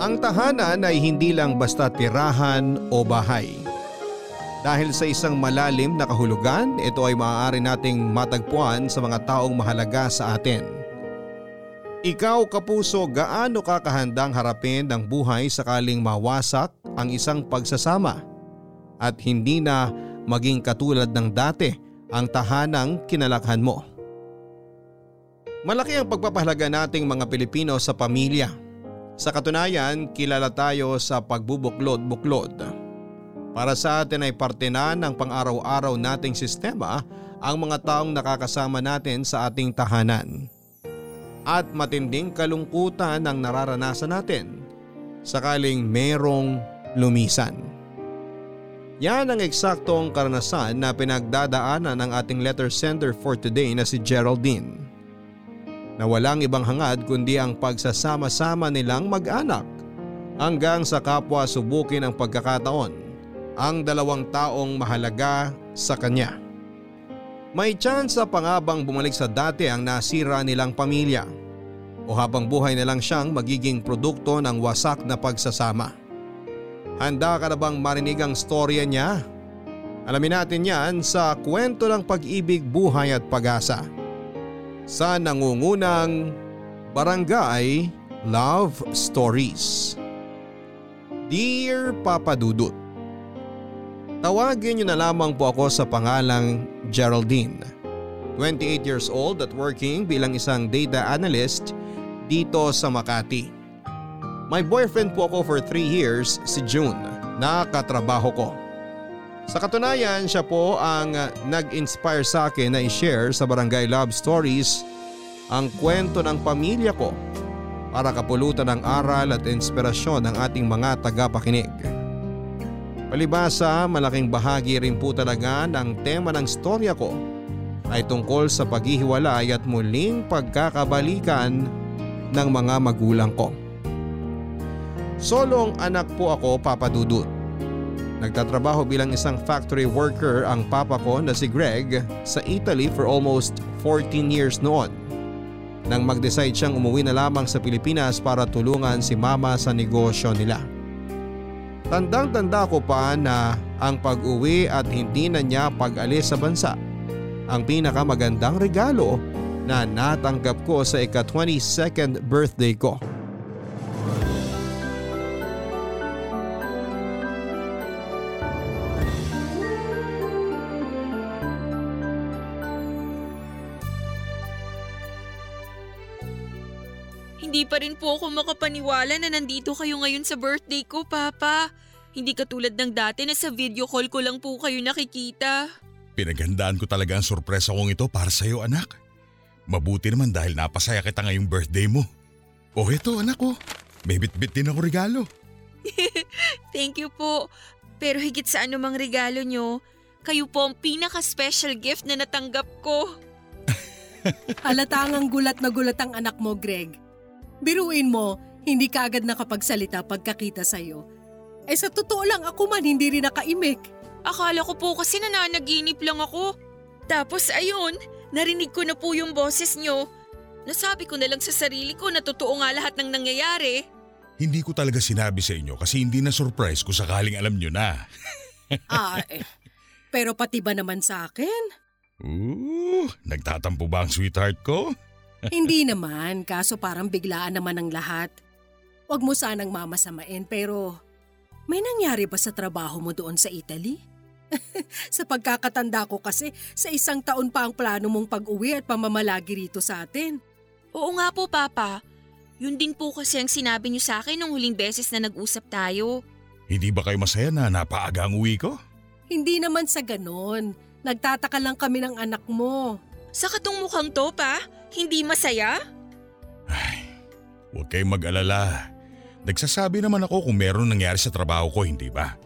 Ang tahanan ay hindi lang basta tirahan o bahay. Dahil sa isang malalim na kahulugan, ito ay maaari nating matagpuan sa mga taong mahalaga sa atin. Ikaw kapuso gaano ka kahandang harapin ng buhay sakaling mawasak ang isang pagsasama at hindi na maging katulad ng dati ang tahanang kinalakhan mo. Malaki ang pagpapahalaga nating mga Pilipino sa pamilya sa katunayan, kilala tayo sa pagbubuklod-buklod. Para sa atin ay parte na ng pang-araw-araw nating sistema ang mga taong nakakasama natin sa ating tahanan. At matinding kalungkutan ang nararanasan natin sakaling merong lumisan. Yan ang eksaktong karanasan na pinagdadaanan ng ating letter sender for today na si Geraldine na walang ibang hangad kundi ang pagsasama-sama nilang mag-anak hanggang sa kapwa subukin ang pagkakataon ang dalawang taong mahalaga sa kanya. May tsansa pa nga bumalik sa dati ang nasira nilang pamilya o habang buhay na lang siyang magiging produkto ng wasak na pagsasama. Handa ka na bang marinig ang storya niya? Alamin natin yan sa kwento ng pag-ibig, buhay at pag-asa sa nangungunang Barangay Love Stories. Dear Papa Dudut, Tawagin niyo na lamang po ako sa pangalang Geraldine. 28 years old at working bilang isang data analyst dito sa Makati. My boyfriend po ako for 3 years si June na katrabaho ko. Sa katunayan siya po ang nag-inspire sa akin na i-share sa Barangay Love Stories ang kwento ng pamilya ko para kapulutan ng aral at inspirasyon ng ating mga tagapakinig. Palibasa malaking bahagi rin po talaga ng tema ng storya ko ay tungkol sa paghihiwalay at muling pagkakabalikan ng mga magulang ko. Solong anak po ako papadudot Nagtatrabaho bilang isang factory worker ang papa ko na si Greg sa Italy for almost 14 years noon. Nang mag-decide siyang umuwi na lamang sa Pilipinas para tulungan si mama sa negosyo nila. Tandang-tanda ko pa na ang pag-uwi at hindi na niya pag-alis sa bansa ang pinakamagandang regalo na natanggap ko sa ika-22nd birthday ko. Pa rin po ako makapaniwala na nandito kayo ngayon sa birthday ko, Papa. Hindi katulad ng dati na sa video call ko lang po kayo nakikita. Pinaghandaan ko talaga ang sorpresa kong ito para sa iyo, anak. Mabuti naman dahil napasaya kita ngayong birthday mo. O ito, anak ko. May bitbit din ako regalo. Thank you po. Pero higit sa anumang regalo nyo, kayo po ang pinaka-special gift na natanggap ko. Halatang gulat na gulat ang anak mo, Greg. Biruin mo, hindi ka agad nakapagsalita pagkakita sa'yo. Eh sa totoo lang ako man hindi rin nakaimik. Akala ko po kasi nananaginip lang ako. Tapos ayun, narinig ko na po yung boses nyo. Nasabi ko na lang sa sarili ko na totoo nga lahat ng nangyayari. Hindi ko talaga sinabi sa inyo kasi hindi na surprise kung sakaling alam nyo na. ah, eh. Pero pati ba naman sa akin? Ooh, nagtatampo ba ang sweetheart ko? Hindi naman, kaso parang biglaan naman ang lahat. Huwag mo sanang mamasamain pero may nangyari ba sa trabaho mo doon sa Italy? sa pagkakatanda ko kasi, sa isang taon pa ang plano mong pag-uwi at pamamalagi rito sa atin. Oo nga po, Papa. Yun din po kasi ang sinabi niyo sa akin nung huling beses na nag-usap tayo. Hindi ba kayo masaya na napaaga ang uwi ko? Hindi naman sa ganon. Nagtataka lang kami ng anak mo. Sa katong mukhang to, pa? Hindi masaya? Ay, huwag kayong mag-alala. Nagsasabi naman ako kung meron nangyari sa trabaho ko, hindi ba?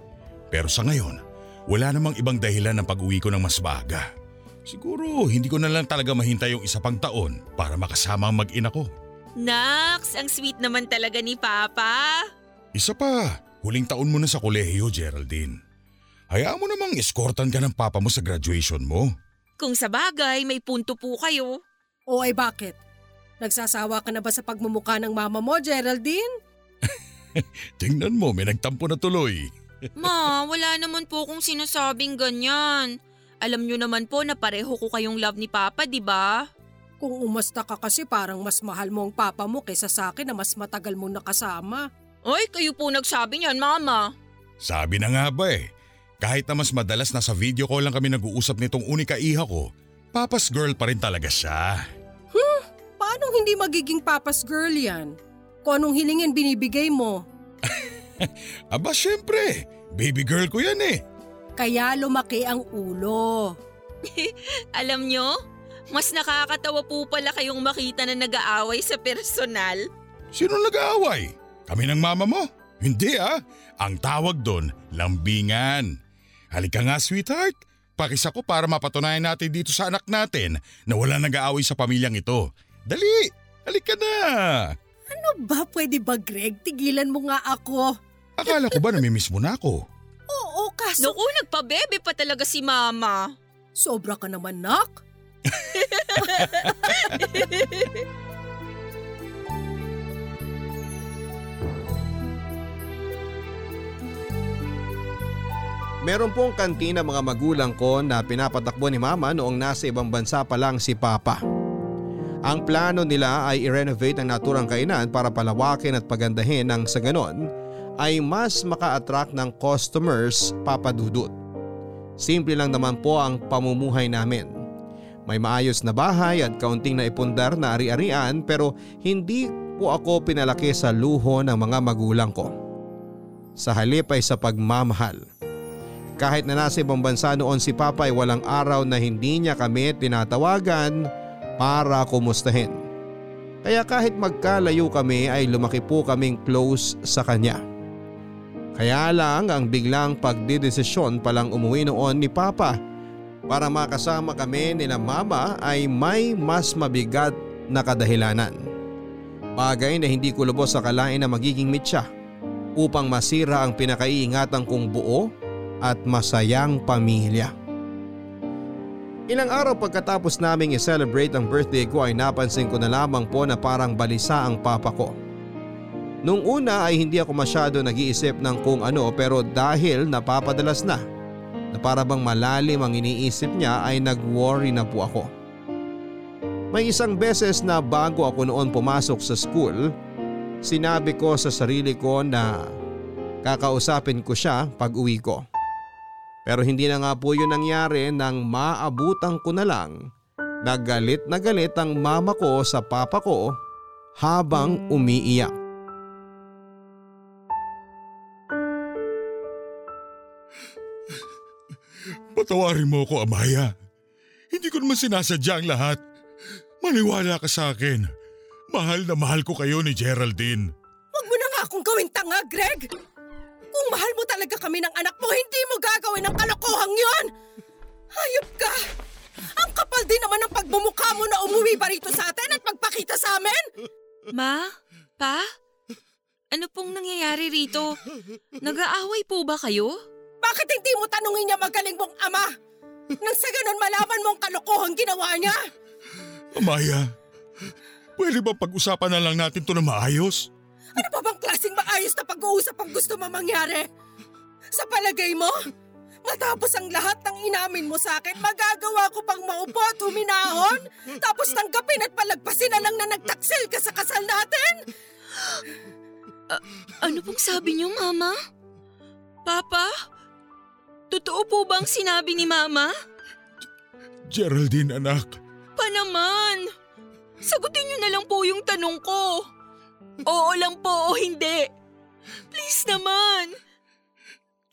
Pero sa ngayon, wala namang ibang dahilan ng pag-uwi ko ng mas maaga. Siguro hindi ko na lang talaga mahintay yung isa pang taon para makasama ang mag-ina ko. Nax, ang sweet naman talaga ni Papa. Isa pa, huling taon mo na sa kolehiyo, Geraldine. Hayaan mo namang eskortan ka ng papa mo sa graduation mo. Kung sa bagay, may punto po kayo. O ay bakit? Nagsasawa ka na ba sa pagmumukha ng mama mo, Geraldine? Tingnan mo, may nagtampo na tuloy. Ma, wala naman po akong sinasabing ganyan. Alam nyo naman po na pareho ko kayong love ni Papa, di ba? Kung umasta ka kasi parang mas mahal mo ang papa mo kaysa sa akin na mas matagal mong nakasama. Ay, kayo po nagsabi niyan, Mama. Sabi na nga ba eh, kahit na mas madalas nasa video call lang kami nag-uusap nitong unika iha ko, papas girl pa rin talaga siya. Paano hindi magiging papa's girl yan? Kung anong hilingin binibigay mo. Aba syempre, baby girl ko yan eh. Kaya lumaki ang ulo. Alam nyo, mas nakakatawa po pala kayong makita na nag-aaway sa personal. Sino nag-aaway? Kami ng mama mo? Hindi ah, ang tawag doon, lambingan. Halika nga sweetheart, pakisa ko para mapatunayan natin dito sa anak natin na wala nag-aaway sa pamilyang ito. Dali, halika na. Ano ba? Pwede ba Greg? Tigilan mo nga ako. Akala ko ba namimiss mo na ako? Oo, kaso Naku, nagpabebe pa talaga si Mama. sobra ka naman, nak. Meron pong kantina mga magulang ko na pinapatakbo ni mama noong nasa ibang bansa pa lang si papa. Ang plano nila ay i-renovate ang naturang kainan para palawakin at pagandahin ng sa ganon ay mas maka-attract ng customers papadudot. Simple lang naman po ang pamumuhay namin. May maayos na bahay at kaunting na ipundar na ari-arian pero hindi po ako pinalaki sa luho ng mga magulang ko. Sa halip ay sa pagmamahal. Kahit na nasa ibang bansa noon si Papa ay walang araw na hindi niya kami tinatawagan para kumustahin. Kaya kahit magkalayo kami ay lumaki po kaming close sa kanya. Kaya lang ang biglang pagdidesisyon palang umuwi noon ni Papa para makasama kami nila Mama ay may mas mabigat na kadahilanan. Bagay na hindi ko lubos sa kalain na magiging mitya upang masira ang pinakaiingatan kong buo at masayang pamilya. Ilang araw pagkatapos naming i-celebrate ang birthday ko ay napansin ko na lamang po na parang balisa ang papa ko. Nung una ay hindi ako masyado nag-iisip ng kung ano pero dahil napapadalas na na para bang malalim ang iniisip niya ay nag-worry na po ako. May isang beses na bago ako noon pumasok sa school, sinabi ko sa sarili ko na kakausapin ko siya pag uwi ko. Pero hindi na nga po yun nangyari nang maabutan ko na lang na galit na galit ang mama ko sa papa ko habang umiiyak. Patawarin mo ako, Amaya. Hindi ko naman sinasadya ang lahat. Maniwala ka sa akin. Mahal na mahal ko kayo ni Geraldine. Huwag mo na nga akong gawing tanga, Greg! Kung mahal mo talaga kami ng anak mo, hindi mo gagawin ang kalokohang yon! Hayop ka! Ang kapal din naman ng pagmumukha mo na umuwi pa rito sa atin at magpakita sa amin! Ma? Pa? Ano pong nangyayari rito? Nag-aaway po ba kayo? Bakit hindi mo tanungin niya magaling mong ama? Nang sa ganun malaman mo ang kalokohang ginawa niya? Amaya, pwede ba pag-usapan na lang natin to na maayos? Ano pa bang klaseng maayos na pag-uusap ang gusto mo mangyari? Sa palagay mo? Matapos ang lahat ng inamin mo sa akin, magagawa ko pang maupo at huminahon? Tapos tanggapin at palagpasin na lang na nagtaksil ka sa kasal natin? Ano pong sabi niyo, Mama? Papa? Totoo po bang sinabi ni Mama? Geraldine anak, Pa naman! Sagutin niyo na lang po yung tanong ko. Oo lang po o hindi. Please naman.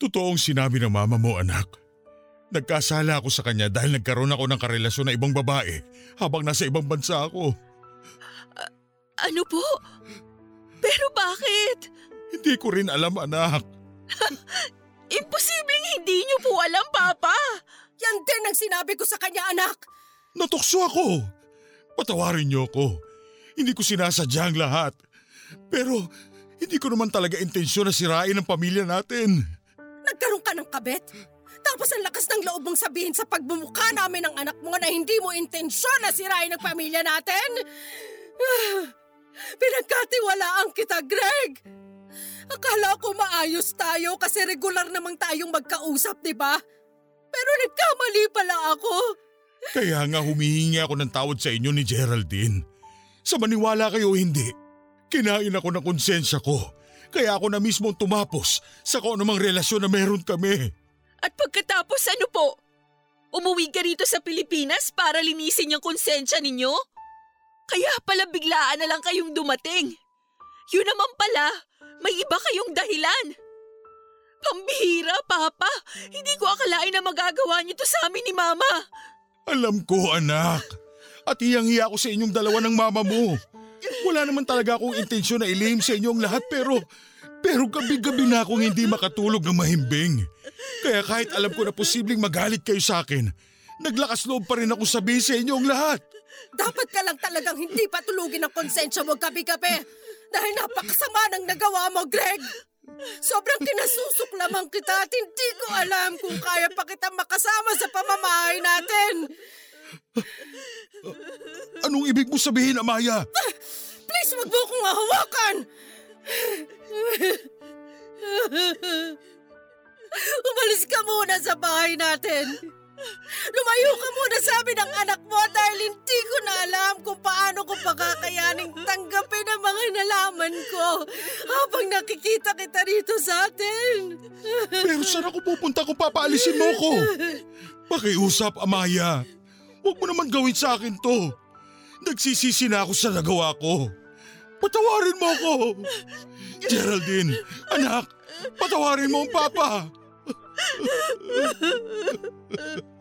totoong sinabi ng mama mo anak. Nagkasala ako sa kanya dahil nagkaroon ako ng karelasyon na ibang babae habang nasa ibang bansa ako. Ano po? Pero bakit? Hindi ko rin alam anak. Imposibleng hindi niyo po alam, Papa. Yan din ang sinabi ko sa kanya, anak. Natukso ako. Patawarin niyo ako. Hindi ko sinasadya ang lahat. Pero hindi ko naman talaga intensyon na sirain ang pamilya natin. Nagkaroon ka ng kabet? Tapos ang lakas ng loob mong sabihin sa pagbumukha namin ng anak mo na hindi mo intensyon na sirain ang pamilya natin? Pinagkatiwalaan kita, Greg! Akala ko maayos tayo kasi regular namang tayong magkausap, di ba? Pero nagkamali pala ako. Kaya nga humihingi ako ng tawad sa inyo ni Geraldine. Sa maniwala kayo hindi, kinain ako ng konsensya ko. Kaya ako na mismo tumapos sa kung anumang relasyon na meron kami. At pagkatapos ano po? Umuwi ka rito sa Pilipinas para linisin yung konsensya ninyo? Kaya pala biglaan na lang kayong dumating. Yun naman pala, may iba kayong dahilan. Pambihira, Papa. Hindi ko akalain na magagawa niyo to sa amin ni Mama. Alam ko anak. At hiyang-hiya ako sa inyong dalawa ng mama mo. Wala naman talaga akong intensyon na ilihim sa inyong lahat pero... Pero gabi-gabi na akong hindi makatulog ng mahimbing. Kaya kahit alam ko na posibleng magalit kayo sa akin, naglakas loob pa rin ako sabihin sa inyong lahat. Dapat ka lang talagang hindi patulugin ang konsensya mo gabi-gabi. Dahil napakasama ng nagawa mo, Greg. Sobrang kinasusok lamang kita at hindi ko alam kung kaya pa kita makasama sa pamamahay natin. Anong ibig mo sabihin, Amaya? Please, wag mo akong hawakan! Umalis ka muna sa bahay natin. Lumayo ka muna sa amin ng anak mo dahil hindi ko na alam kung paano ko pakakayaning tanggapin ang mga nalaman ko habang nakikita kita rito sa atin. Pero saan ako pupunta kung papaalisin mo ko? Pakiusap, Amaya. Huwag mo naman gawin sa akin to. Nagsisisi na ako sa nagawa ko. Patawarin mo ako. Geraldine, anak, patawarin mo ang papa.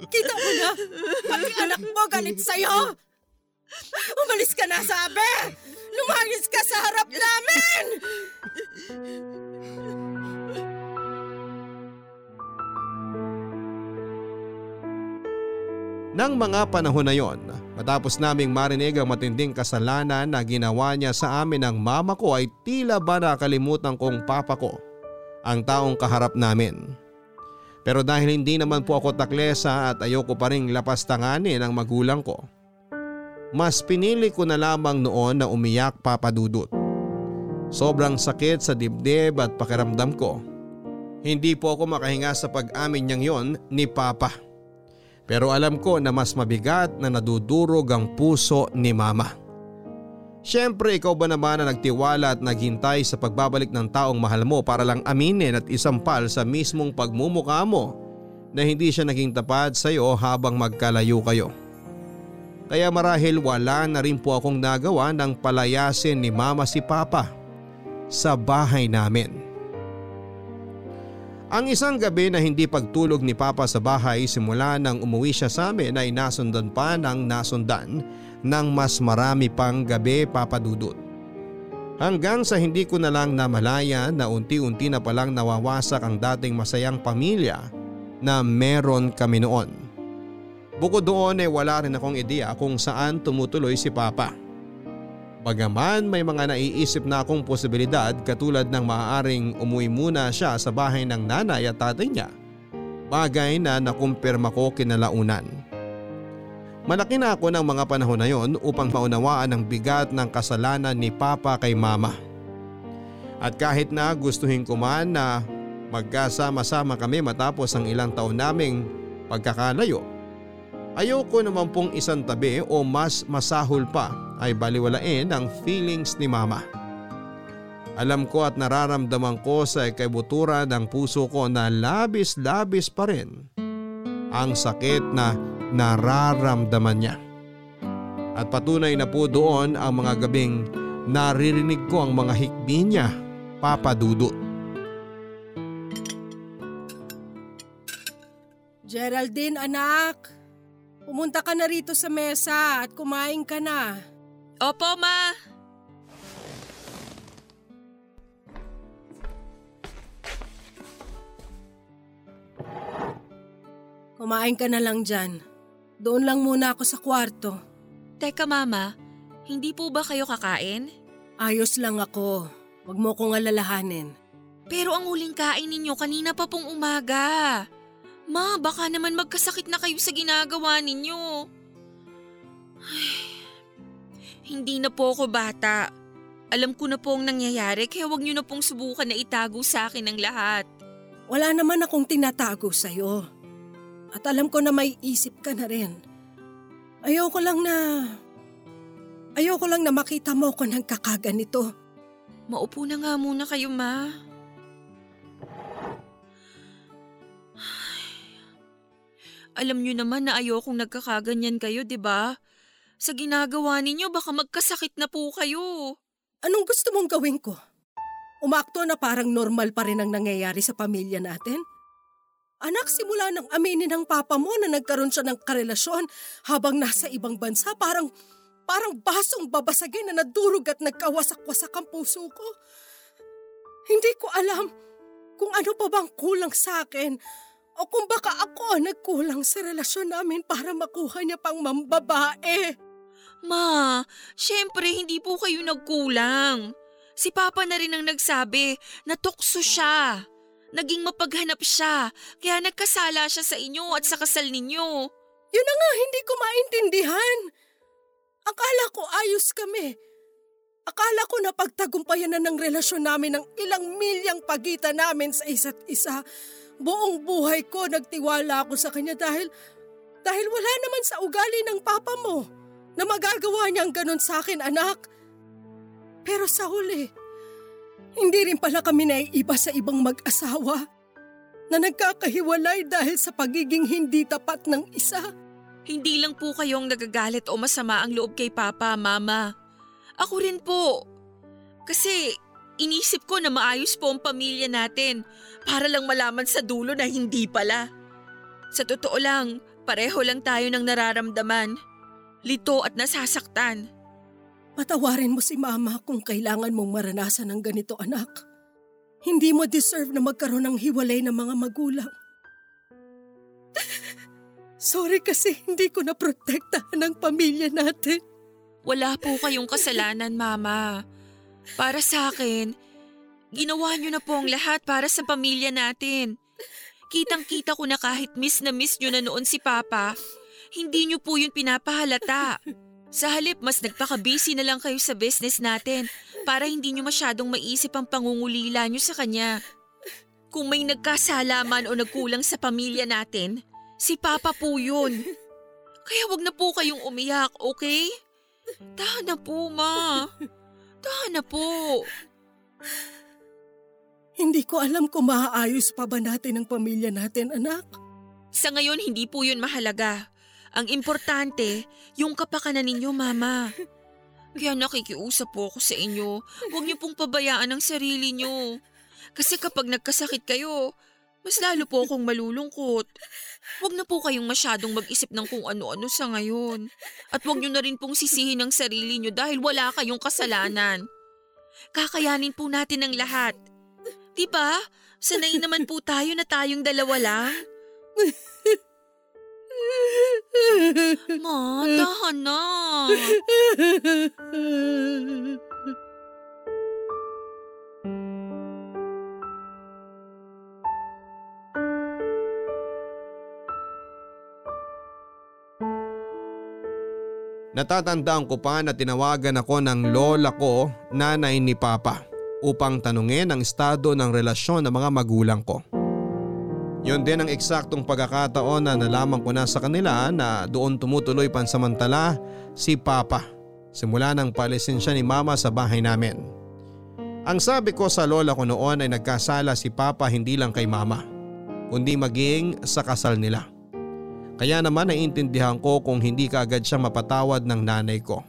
Kita mo na, pati anak mo galit sa'yo. Umalis ka na, sabi! Lumayas ka sa harap namin! Nang mga panahon na yon, matapos naming marinig ang matinding kasalanan na ginawa niya sa amin ng mama ko ay tila ba nakalimutan kong papa ko ang taong kaharap namin. Pero dahil hindi naman po ako taklesa at ayoko pa rin lapastanganin ang magulang ko, mas pinili ko na lamang noon na umiyak papadudot. Sobrang sakit sa dibdib at pakiramdam ko. Hindi po ako makahinga sa pag-amin niyang yon ni Papa. Pero alam ko na mas mabigat na nadudurog ang puso ni Mama. Siyempre ikaw ba naman na nagtiwala at naghintay sa pagbabalik ng taong mahal mo para lang aminin at isampal sa mismong pagmumukha mo na hindi siya naging tapat sa iyo habang magkalayo kayo. Kaya marahil wala na rin po akong nagawa ng palayasin ni mama si papa sa bahay namin. Ang isang gabi na hindi pagtulog ni Papa sa bahay simula nang umuwi siya sa amin ay nasundan pa ng nasundan ng mas marami pang gabi papadudot. Hanggang sa hindi ko na lang namalaya na unti-unti na palang nawawasak ang dating masayang pamilya na meron kami noon. Bukod doon ay wala rin akong ideya kung saan tumutuloy si Papa. Bagaman may mga naiisip na akong posibilidad katulad ng maaaring umuwi muna siya sa bahay ng nanay at tatay niya. Bagay na nakumpirma ko kinalaunan. Malaki na ako ng mga panahon na yon upang maunawaan ang bigat ng kasalanan ni Papa kay Mama. At kahit na gustuhin ko man na magkasama-sama kami matapos ang ilang taon naming pagkakalayo, ayoko naman pong isang tabi o mas masahol pa ay baliwalain ang feelings ni Mama. Alam ko at nararamdaman ko sa ikaibutura ng puso ko na labis-labis pa rin ang sakit na nararamdaman niya. At patunay na po doon ang mga gabing naririnig ko ang mga hikbi niya papadudot. Geraldine, anak. Pumunta ka na rito sa mesa at kumain ka na. Opo, Ma. Kumain ka na lang dyan. Doon lang muna ako sa kwarto. Teka, Mama. Hindi po ba kayo kakain? Ayos lang ako. Huwag mo kong alalahanin. Pero ang huling kain ninyo kanina pa pong umaga. Ma, baka naman magkasakit na kayo sa ginagawa ninyo. Ay, hindi na po ako bata. Alam ko na po ang nangyayari kaya wag niyo na pong subukan na itago sa akin ang lahat. Wala naman akong tinatago sa'yo. At alam ko na may isip ka na rin. Ayoko lang na... Ayoko lang na makita mo ko ng kakaganito. Maupo na nga muna kayo, ma. Alam niyo naman na ayokong nagkakaganyan kayo, di ba? Sa ginagawa ninyo, baka magkasakit na po kayo. Anong gusto mong gawin ko? Umakto na parang normal pa rin ang nangyayari sa pamilya natin? Anak, simula nang aminin ng papa mo na nagkaroon siya ng karelasyon habang nasa ibang bansa, parang, parang basong babasagin na nadurog at nagkawasak-wasak ang puso ko. Hindi ko alam kung ano pa bang kulang sa akin o kung baka ako ang nagkulang sa relasyon namin para makuha niya pang mambabae. Ma, syempre hindi po kayo nagkulang. Si Papa na rin ang nagsabi na tukso siya. Naging mapaghanap siya, kaya nagkasala siya sa inyo at sa kasal ninyo. Yun na nga hindi ko maintindihan. Akala ko ayos kami. Akala ko na pagtagumpayan na ng relasyon namin ng ilang milyang pagitan namin sa isa't isa. Buong buhay ko nagtiwala ako sa kanya dahil dahil wala naman sa ugali ng papa mo na magagawa niyang ganun sa akin anak. Pero sa huli, hindi rin pala kami naiiba sa ibang mag-asawa na nagkakahiwalay dahil sa pagiging hindi tapat ng isa. Hindi lang po kayong nagagalit o masama ang loob kay Papa, Mama. Ako rin po. Kasi inisip ko na maayos po ang pamilya natin para lang malaman sa dulo na hindi pala. Sa totoo lang, pareho lang tayo ng nararamdaman. Lito at nasasaktan. Patawarin mo si mama kung kailangan mong maranasan ng ganito anak. Hindi mo deserve na magkaroon ng hiwalay ng mga magulang. Sorry kasi hindi ko naprotektahan ang pamilya natin. Wala po kayong kasalanan, Mama. Para sa akin, ginawa niyo na po ang lahat para sa pamilya natin. Kitang-kita ko na kahit miss na miss niyo na noon si Papa, hindi niyo po yun pinapahalata. Sa halip, mas nagpaka-busy na lang kayo sa business natin para hindi niyo masyadong maisip ang pangungulila niyo sa kanya. Kung may nagkasalaman o nagkulang sa pamilya natin, si Papa po yun. Kaya wag na po kayong umiyak, okay? Tahan na po, ma. Tahan na po. Hindi ko alam kung maaayos pa ba natin ang pamilya natin, anak. Sa ngayon, hindi po yun mahalaga. Ang importante, yung kapakanan ninyo, Mama. Kaya nakikiusap po ako sa inyo. Huwag niyo pong pabayaan ang sarili niyo. Kasi kapag nagkasakit kayo, mas lalo po akong malulungkot. Huwag na po kayong masyadong mag-isip ng kung ano-ano sa ngayon. At huwag niyo na rin pong sisihin ang sarili niyo dahil wala kayong kasalanan. Kakayanin po natin ang lahat. Diba? Sanay naman po tayo na tayong dalawa lang. Ma, dahan na. Natatandaan ko pa na tinawagan ako ng lola ko, nanay ni Papa, upang tanungin ang estado ng relasyon ng mga magulang ko. Yon din ang eksaktong pagkakataon na nalaman ko na sa kanila na doon tumutuloy pansamantala si Papa simula ng palisin siya ni Mama sa bahay namin. Ang sabi ko sa lola ko noon ay nagkasala si Papa hindi lang kay Mama, kundi maging sa kasal nila. Kaya naman naiintindihan ko kung hindi kaagad siya mapatawad ng nanay ko.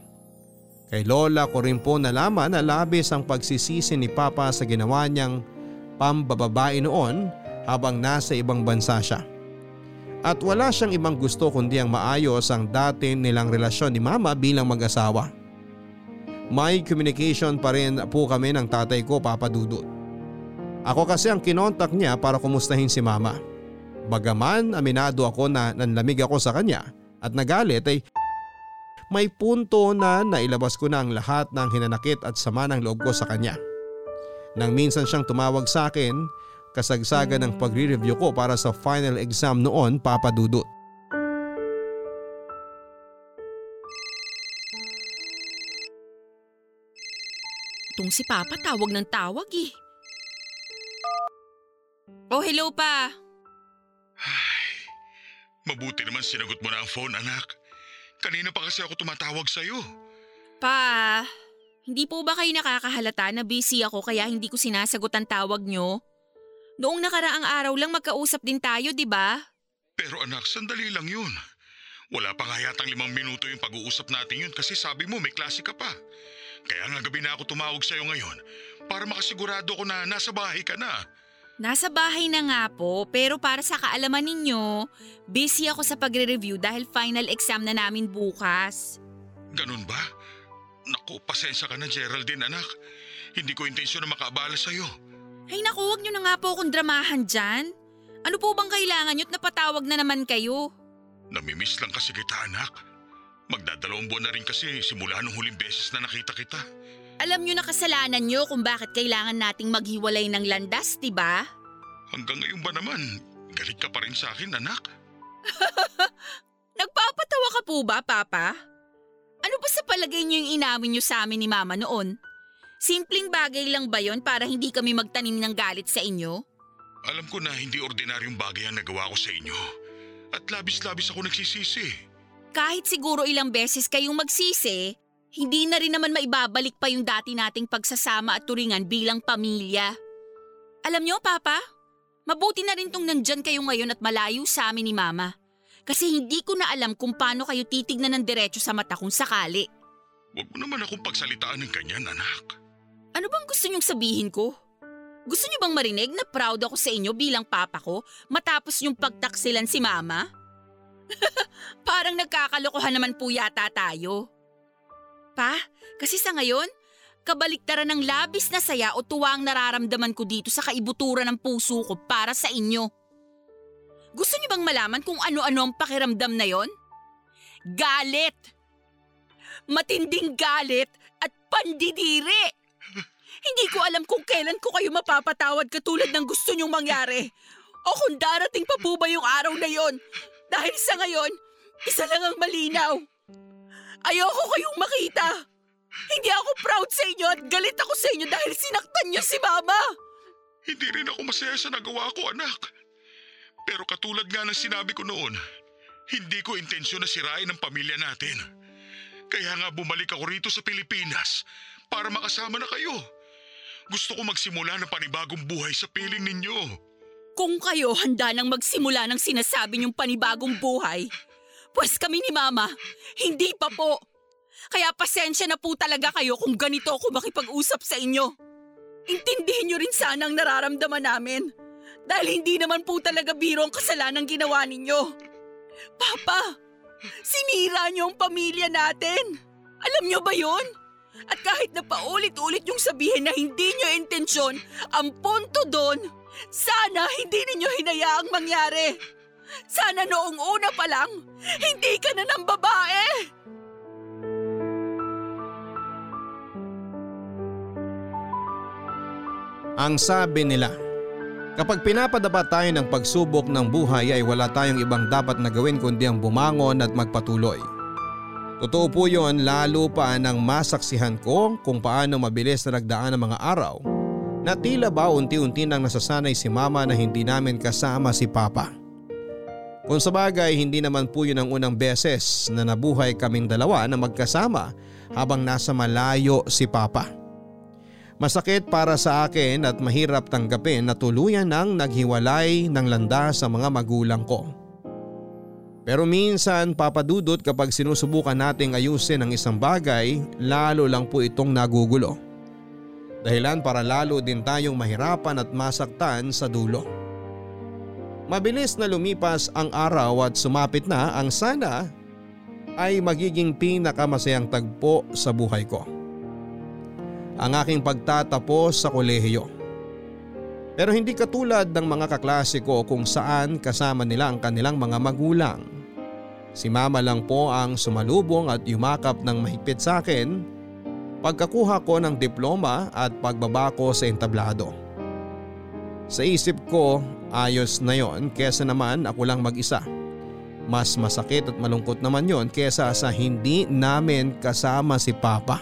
Kay lola ko rin po nalaman na labis ang pagsisisi ni Papa sa ginawa niyang pambababae noon habang nasa ibang bansa siya. At wala siyang ibang gusto kundi ang maayos ang dati nilang relasyon ni Mama bilang mag-asawa. May communication pa rin po kami ng tatay ko Papa Dudut. Ako kasi ang kinontak niya para kumustahin si Mama. Bagaman aminado ako na nanlamig ako sa kanya at nagalit ay may punto na nailabas ko na ang lahat ng hinanakit at sama ng loob ko sa kanya. Nang minsan siyang tumawag sa akin, kasagsagan ng pagre-review ko para sa final exam noon papadudot. Itong si Papa tawag ng tawag eh. Oh, hello pa. Ay, mabuti naman sinagot mo na ang phone, anak. Kanina pa kasi ako tumatawag sa'yo. Pa, hindi po ba kayo nakakahalata na busy ako kaya hindi ko sinasagot ang tawag nyo? Noong nakaraang araw lang magkausap din tayo, di ba? Pero anak, sandali lang yun. Wala pa nga yatang limang minuto yung pag-uusap natin yun kasi sabi mo may klase ka pa. Kaya nga gabi na ako tumawag sa'yo ngayon para makasigurado ko na nasa bahay ka na. Nasa bahay na nga po, pero para sa kaalaman ninyo, busy ako sa pagre-review dahil final exam na namin bukas. Ganun ba? Naku, pasensya ka na Geraldine anak. Hindi ko intensyon na makaabala sa'yo. Ay naku, huwag nyo na nga po akong dramahan dyan. Ano po bang kailangan nyo't napatawag na naman kayo? Namimiss lang kasi kita anak. Magdadalawang buwan na rin kasi simula nung huling beses na nakita kita. Alam nyo na kasalanan nyo kung bakit kailangan nating maghiwalay ng landas, di ba? Hanggang ngayon ba naman, galit ka pa rin sa akin anak? Nagpapatawa ka po ba, Papa? Ano ba sa palagay nyo yung inamin nyo sa amin ni Mama noon? Simpleng bagay lang ba yon para hindi kami magtanim ng galit sa inyo? Alam ko na hindi ordinaryong bagay ang nagawa ko sa inyo. At labis-labis ako nagsisisi. Kahit siguro ilang beses kayong magsisi, hindi na rin naman maibabalik pa yung dati nating pagsasama at turingan bilang pamilya. Alam nyo, Papa, mabuti na rin tong nandyan kayo ngayon at malayo sa amin ni Mama. Kasi hindi ko na alam kung paano kayo titignan ng diretso sa mata kung sakali. Huwag mo naman akong pagsalitaan ng ganyan, anak. Ano bang gusto niyong sabihin ko? Gusto niyo bang marinig na proud ako sa inyo bilang papa ko matapos yung pagtaksilan si mama? Parang nagkakalokohan naman po yata tayo. Pa, kasi sa ngayon, kabaliktaran ng labis na saya o tuwa ang nararamdaman ko dito sa kaibuturan ng puso ko para sa inyo. Gusto niyo bang malaman kung ano-ano ang pakiramdam na yon? Galit! Matinding galit at pandidiri! Hindi ko alam kung kailan ko kayo mapapatawad katulad ng gusto nyong mangyari. O kung darating pa po ba yung araw na yon. Dahil sa ngayon, isa lang ang malinaw. Ayoko kayong makita. Hindi ako proud sa inyo at galit ako sa inyo dahil sinaktan niyo si Mama. Hindi rin ako masaya sa nagawa ko, anak. Pero katulad nga ng sinabi ko noon, hindi ko intensyon na sirain ang pamilya natin. Kaya nga bumalik ako rito sa Pilipinas para makasama na kayo. Gusto ko magsimula ng panibagong buhay sa piling ninyo. Kung kayo handa nang magsimula ng sinasabi niyong panibagong buhay, pues kami ni Mama, hindi pa po. Kaya pasensya na po talaga kayo kung ganito ako makipag-usap sa inyo. Intindihin niyo rin sana ang nararamdaman namin. Dahil hindi naman po talaga biro ang kasalanan ginawa ninyo. Papa, sinira niyo ang pamilya natin. Alam niyo ba yon? At kahit na paulit-ulit yung sabihin na hindi niyo intensyon, ang punto doon, sana hindi ninyo hinayaang mangyari. Sana noong una pa lang, hindi ka na ng babae. Ang sabi nila, kapag pinapadapa tayo ng pagsubok ng buhay ay wala tayong ibang dapat na gawin kundi ang bumangon at magpatuloy. Totoo po yon lalo pa nang masaksihan ko kung paano mabilis na nagdaan ang mga araw na tila ba unti-unti nang nasasanay si mama na hindi namin kasama si papa. Kung sa bagay hindi naman po yun ang unang beses na nabuhay kaming dalawa na magkasama habang nasa malayo si papa. Masakit para sa akin at mahirap tanggapin na tuluyan nang naghiwalay ng landas sa mga magulang ko. Pero minsan papadudot kapag sinusubukan nating ayusin ang isang bagay, lalo lang po itong nagugulo. Dahilan para lalo din tayong mahirapan at masaktan sa dulo. Mabilis na lumipas ang araw at sumapit na ang sana ay magiging pinakamasayang tagpo sa buhay ko. Ang aking pagtatapos sa kolehiyo. Pero hindi katulad ng mga kaklase ko kung saan kasama nila ang kanilang mga magulang. Si mama lang po ang sumalubong at yumakap ng mahigpit sa akin pagkakuha ko ng diploma at pagbaba ko sa entablado. Sa isip ko ayos na yon kesa naman ako lang mag-isa. Mas masakit at malungkot naman yon kesa sa hindi namin kasama si Papa.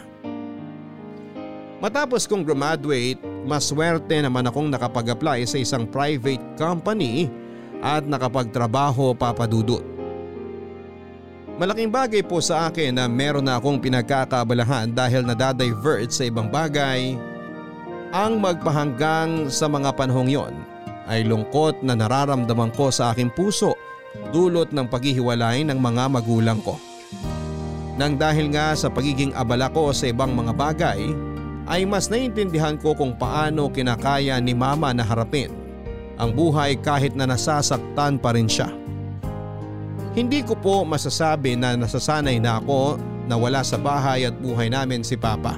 Matapos kong graduate, maswerte naman akong nakapag-apply sa isang private company at nakapagtrabaho papadudot. Malaking bagay po sa akin na meron na akong pinagkakabalahan dahil nadadivert sa ibang bagay. Ang magpahanggang sa mga panahong yon ay lungkot na nararamdaman ko sa aking puso dulot ng paghihiwalay ng mga magulang ko. Nang dahil nga sa pagiging abala ko sa ibang mga bagay, ay mas naiintindihan ko kung paano kinakaya ni mama na harapin ang buhay kahit na nasasaktan pa rin siya. Hindi ko po masasabi na nasasanay na ako na wala sa bahay at buhay namin si Papa.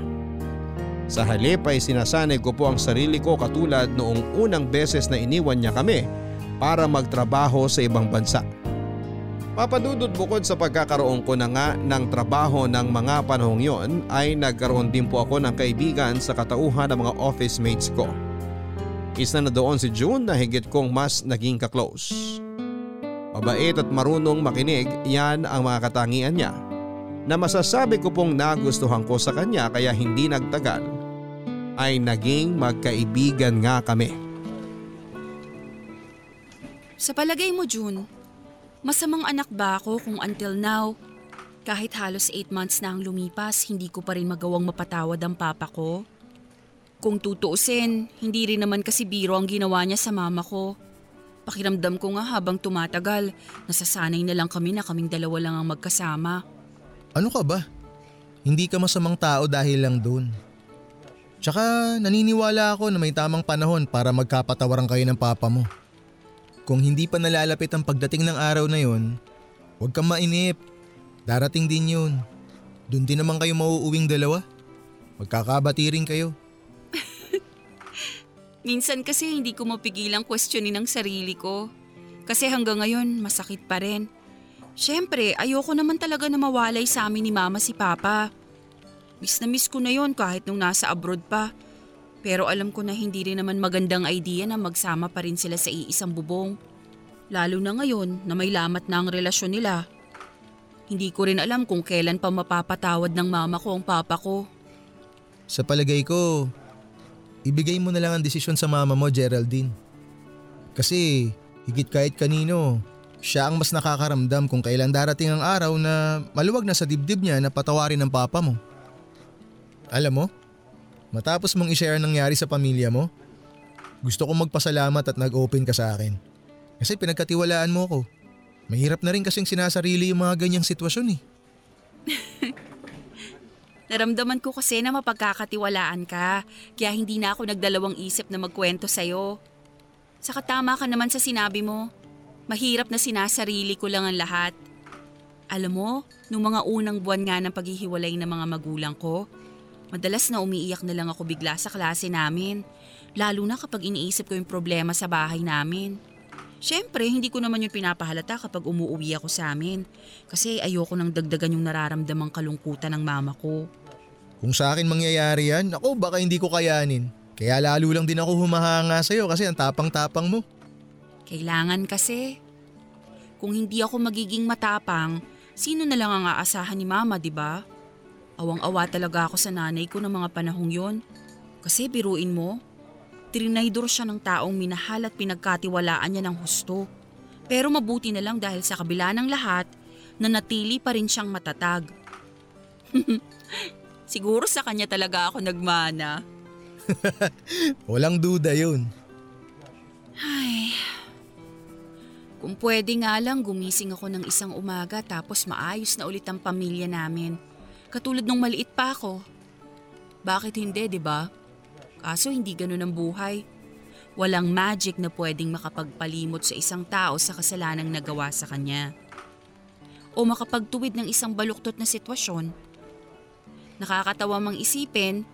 Sa halip ay sinasanay ko po ang sarili ko katulad noong unang beses na iniwan niya kami para magtrabaho sa ibang bansa. Papadudod bukod sa pagkakaroon ko na nga ng trabaho ng mga panahong yon ay nagkaroon din po ako ng kaibigan sa katauhan ng mga office mates ko. Isa na doon si June na higit kong mas naging kaklose. Mabait at marunong makinig yan ang mga katangian niya na masasabi ko pong nagustuhan ko sa kanya kaya hindi nagtagal ay naging magkaibigan nga kami. Sa palagay mo, June, Masamang anak ba ako kung until now, kahit halos 8 months na ang lumipas, hindi ko pa rin magawang mapatawad ang papa ko? Kung tutuusin, hindi rin naman kasi biro ang ginawa niya sa mama ko. Pakiramdam ko nga habang tumatagal, nasasanay na lang kami na kaming dalawa lang ang magkasama. Ano ka ba? Hindi ka masamang tao dahil lang doon. Tsaka naniniwala ako na may tamang panahon para magkapatawaran kayo ng papa mo. Kung hindi pa nalalapit ang pagdating ng araw na yon, huwag kang mainip. Darating din yun. Doon din naman kayo mauuwing dalawa. Magkakabati rin kayo. Minsan kasi hindi ko mapigilang questionin ang sarili ko. Kasi hanggang ngayon, masakit pa rin. Siyempre, ayoko naman talaga na mawalay sa amin ni mama si papa. Miss na miss ko na yon kahit nung nasa abroad pa. Pero alam ko na hindi rin naman magandang idea na magsama pa rin sila sa iisang bubong. Lalo na ngayon na may lamat na ang relasyon nila. Hindi ko rin alam kung kailan pa mapapatawad ng mama ko ang papa ko. Sa palagay ko, ibigay mo na lang ang desisyon sa mama mo, Geraldine. Kasi higit kahit kanino, siya ang mas nakakaramdam kung kailan darating ang araw na maluwag na sa dibdib niya na patawarin ng papa mo. Alam mo, Matapos mong i-share ang nangyari sa pamilya mo, gusto kong magpasalamat at nag-open ka sa akin. Kasi pinagkatiwalaan mo ko. Mahirap na rin kasing sinasarili yung mga ganyang sitwasyon eh. Naramdaman ko kasi na mapagkakatiwalaan ka, kaya hindi na ako nagdalawang isip na magkwento sa'yo. Saka tama ka naman sa sinabi mo. Mahirap na sinasarili ko lang ang lahat. Alam mo, nung mga unang buwan nga ng paghihiwalay ng mga magulang ko, Madalas na umiiyak na lang ako bigla sa klase namin, lalo na kapag iniisip ko yung problema sa bahay namin. Siyempre, hindi ko naman yung pinapahalata kapag umuwi ako sa amin kasi ayoko nang dagdagan yung nararamdamang kalungkutan ng mama ko. Kung sa akin mangyayari yan, ako baka hindi ko kayanin. Kaya lalo lang din ako humahanga sa'yo kasi ang tapang-tapang mo. Kailangan kasi. Kung hindi ako magiging matapang, sino na lang ang aasahan ni mama, di ba? Awang-awa talaga ako sa nanay ko ng mga panahong yon. Kasi biruin mo, trinaydor siya ng taong minahal at pinagkatiwalaan niya ng husto. Pero mabuti na lang dahil sa kabila ng lahat, nanatili pa rin siyang matatag. Siguro sa kanya talaga ako nagmana. Walang duda yun. Ay, kung pwede nga lang gumising ako ng isang umaga tapos maayos na ulit ang pamilya namin. Katulad nung maliit pa ako. Bakit hindi, di ba? Kaso hindi ganun ang buhay. Walang magic na pwedeng makapagpalimot sa isang tao sa kasalanang nagawa sa kanya. O makapagtuwid ng isang baluktot na sitwasyon. Nakakatawa mang isipin,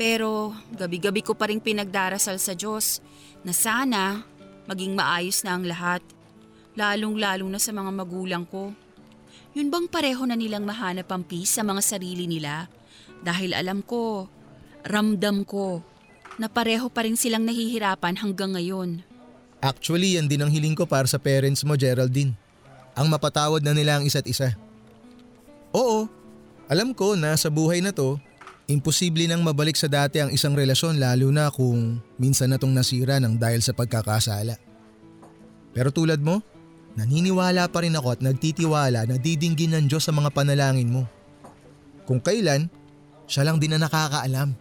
pero gabi-gabi ko pa rin pinagdarasal sa Diyos na sana maging maayos na ang lahat, lalong-lalo na sa mga magulang ko. Yun bang pareho na nilang mahanap ang peace sa mga sarili nila? Dahil alam ko, ramdam ko, na pareho pa rin silang nahihirapan hanggang ngayon. Actually, yan din ang hiling ko para sa parents mo, Geraldine. Ang mapatawad na nila ang isa't isa. Oo, alam ko na sa buhay na to, Imposible nang mabalik sa dati ang isang relasyon lalo na kung minsan na tong nasira ng dahil sa pagkakasala. Pero tulad mo, naniniwala pa rin ako at nagtitiwala na didinggin ng Diyos sa mga panalangin mo. Kung kailan, siya lang din na nakakaalam.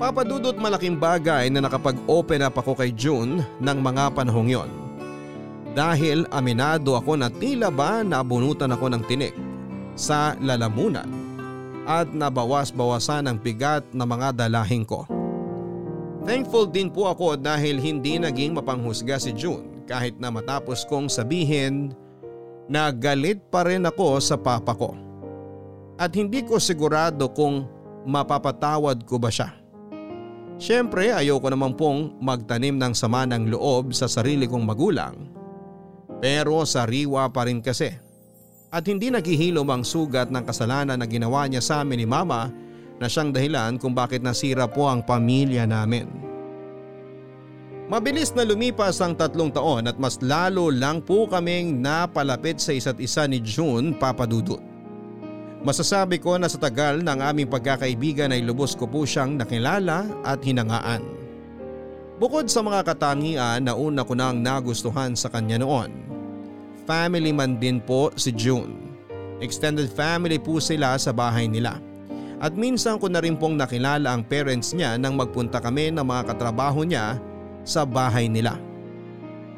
Papadudot malaking bagay na nakapag-open up ako kay June ng mga panahong yon. Dahil aminado ako na tila ba nabunutan ako ng tinik sa lalamunan at nabawas-bawasan ang bigat na mga dalahin ko. Thankful din po ako dahil hindi naging mapanghusga si June kahit na matapos kong sabihin na galit pa rin ako sa papa ko. At hindi ko sigurado kung mapapatawad ko ba siya. Siyempre ayoko naman pong magtanim ng sama ng loob sa sarili kong magulang. Pero sariwa pa rin kasi. At hindi naghihilom ang sugat ng kasalanan na ginawa niya sa amin ni mama na siyang dahilan kung bakit nasira po ang pamilya namin. Mabilis na lumipas ang tatlong taon at mas lalo lang po kaming napalapit sa isa't isa ni June Papadudut. Masasabi ko na sa tagal ng aming pagkakaibigan ay lubos ko po siyang nakilala at hinangaan. Bukod sa mga katangian na una ko nang nagustuhan sa kanya noon, family man din po si June. Extended family po sila sa bahay nila. At minsan ko na rin pong nakilala ang parents niya nang magpunta kami ng mga katrabaho niya sa bahay nila.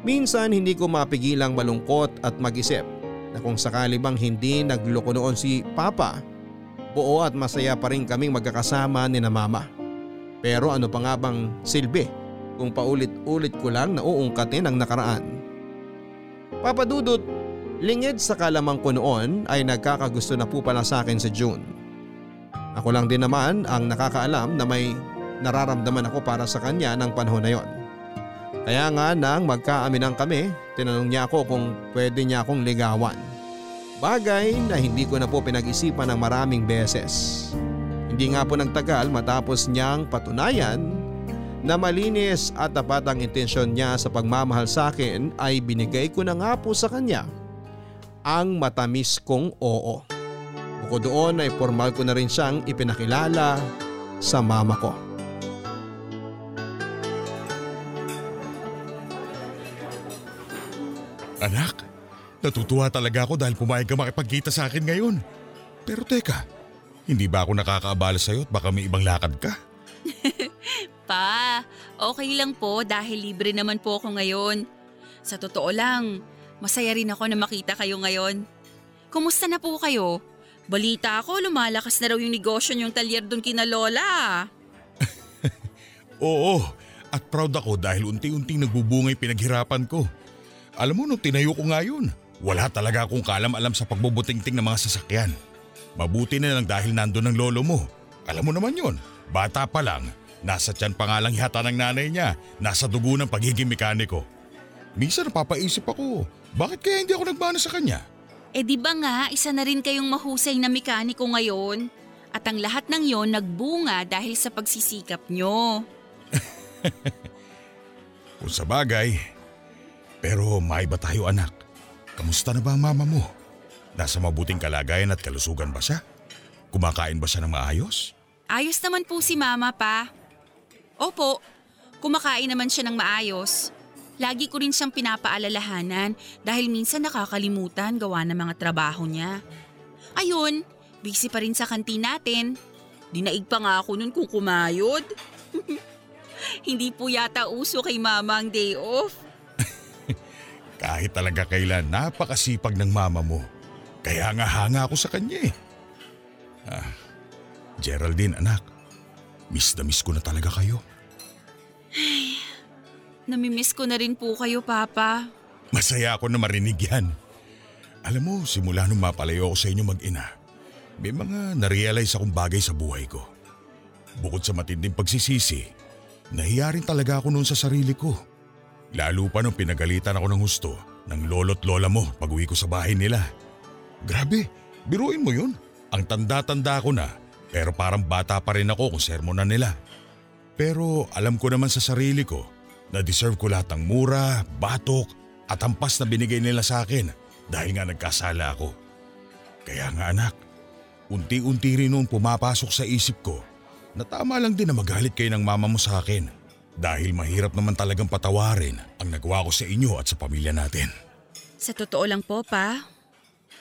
Minsan hindi ko mapigilang malungkot at mag-isip na kung sakali bang hindi nagloko noon si Papa, buo at masaya pa rin kaming magkakasama ni na Mama. Pero ano pa nga bang silbi kung paulit-ulit ko lang nauungkatin ang nakaraan. Papadudot, lingid sa kalamang ko noon ay nagkakagusto na po pala sa akin si June. Ako lang din naman ang nakakaalam na may nararamdaman ako para sa kanya ng panahon na yon. Kaya nga nang magkaaminang kami, tinanong niya ako kung pwede niya akong ligawan. Bagay na hindi ko na po pinag-isipan ng maraming beses. Hindi nga po nagtagal matapos niyang patunayan na malinis at tapat ang intensyon niya sa pagmamahal sa akin ay binigay ko na nga po sa kanya ang matamis kong oo. Bukod doon ay formal ko na rin siyang ipinakilala sa mama ko. Anak, natutuwa talaga ako dahil pumayag ka makipagkita sa akin ngayon. Pero teka, hindi ba ako nakakaabala sa'yo at baka may ibang lakad ka? Pa, okay lang po dahil libre naman po ako ngayon. Sa totoo lang, masaya rin ako na makita kayo ngayon. Kumusta na po kayo? Balita ako, lumalakas na raw yung negosyo niyong talyer doon kina Lola. Oo, at proud ako dahil unti-unting nagbubungay pinaghirapan ko. Alam mo, nung tinayo ko nga yun, wala talaga akong kalam-alam sa pagbubutingting ng mga sasakyan. Mabuti na lang dahil nandun ang lolo mo. Alam mo naman yon, bata pa lang, nasa tiyan pa nga lang yata ng nanay niya, nasa dugo ng pagiging mekaniko. Minsan napapaisip ako, bakit kaya hindi ako nagmana sa kanya? Eh di ba nga, isa na rin kayong mahusay na mekaniko ngayon? At ang lahat ng yon nagbunga dahil sa pagsisikap nyo. Kung sa bagay. Pero maiba tayo anak. Kamusta na ba ang mama mo? Nasa mabuting kalagayan at kalusugan ba siya? Kumakain ba siya ng maayos? Ayos naman po si mama pa. Opo, kumakain naman siya ng maayos. Lagi ko rin siyang pinapaalalahanan dahil minsan nakakalimutan gawa ng mga trabaho niya. Ayun, busy pa rin sa kantin natin. Dinaig pa nga ako nun kung kumayod. Hindi po yata uso kay mama ang day off. Kahit talaga kailan napakasipag ng mama mo. Kaya nga hanga ako sa kanya eh. Ah, Geraldine anak, miss na miss ko na talaga kayo. Namimiss ko na rin po kayo, Papa. Masaya ako na marinig yan. Alam mo, simula nung mapalayo ako sa inyo mag-ina, may mga narealize akong bagay sa buhay ko. Bukod sa matinding pagsisisi, nahiya rin talaga ako noon sa sarili ko. Lalo pa nung pinagalitan ako ng husto ng lolo't lola mo pag uwi ko sa bahay nila. Grabe, biruin mo yun. Ang tanda-tanda ko na, pero parang bata pa rin ako kung sermonan nila. Pero alam ko naman sa sarili ko na deserve ko lahat ng mura, batok at hampas na binigay nila sa akin dahil nga nagkasala ako. Kaya nga anak, unti-unti rin noon pumapasok sa isip ko na tama lang din na magalit kayo ng mama mo sa akin dahil mahirap naman talagang patawarin ang nagawa ko sa inyo at sa pamilya natin. Sa totoo lang po, pa.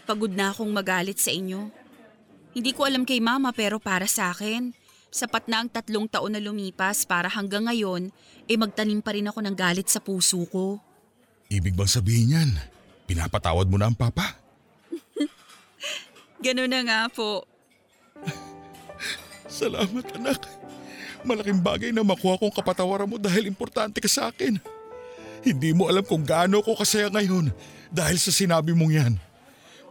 Pagod na akong magalit sa inyo. Hindi ko alam kay mama pero para sa akin, sapat na ang tatlong taon na lumipas para hanggang ngayon, eh magtanim pa rin ako ng galit sa puso ko. Ibig bang sabihin yan, pinapatawad mo na ang papa? Ganun na nga po. Salamat anak. Malaking bagay na makuha kong kapatawaran mo dahil importante ka sa akin. Hindi mo alam kung gaano ko kasaya ngayon dahil sa sinabi mong yan.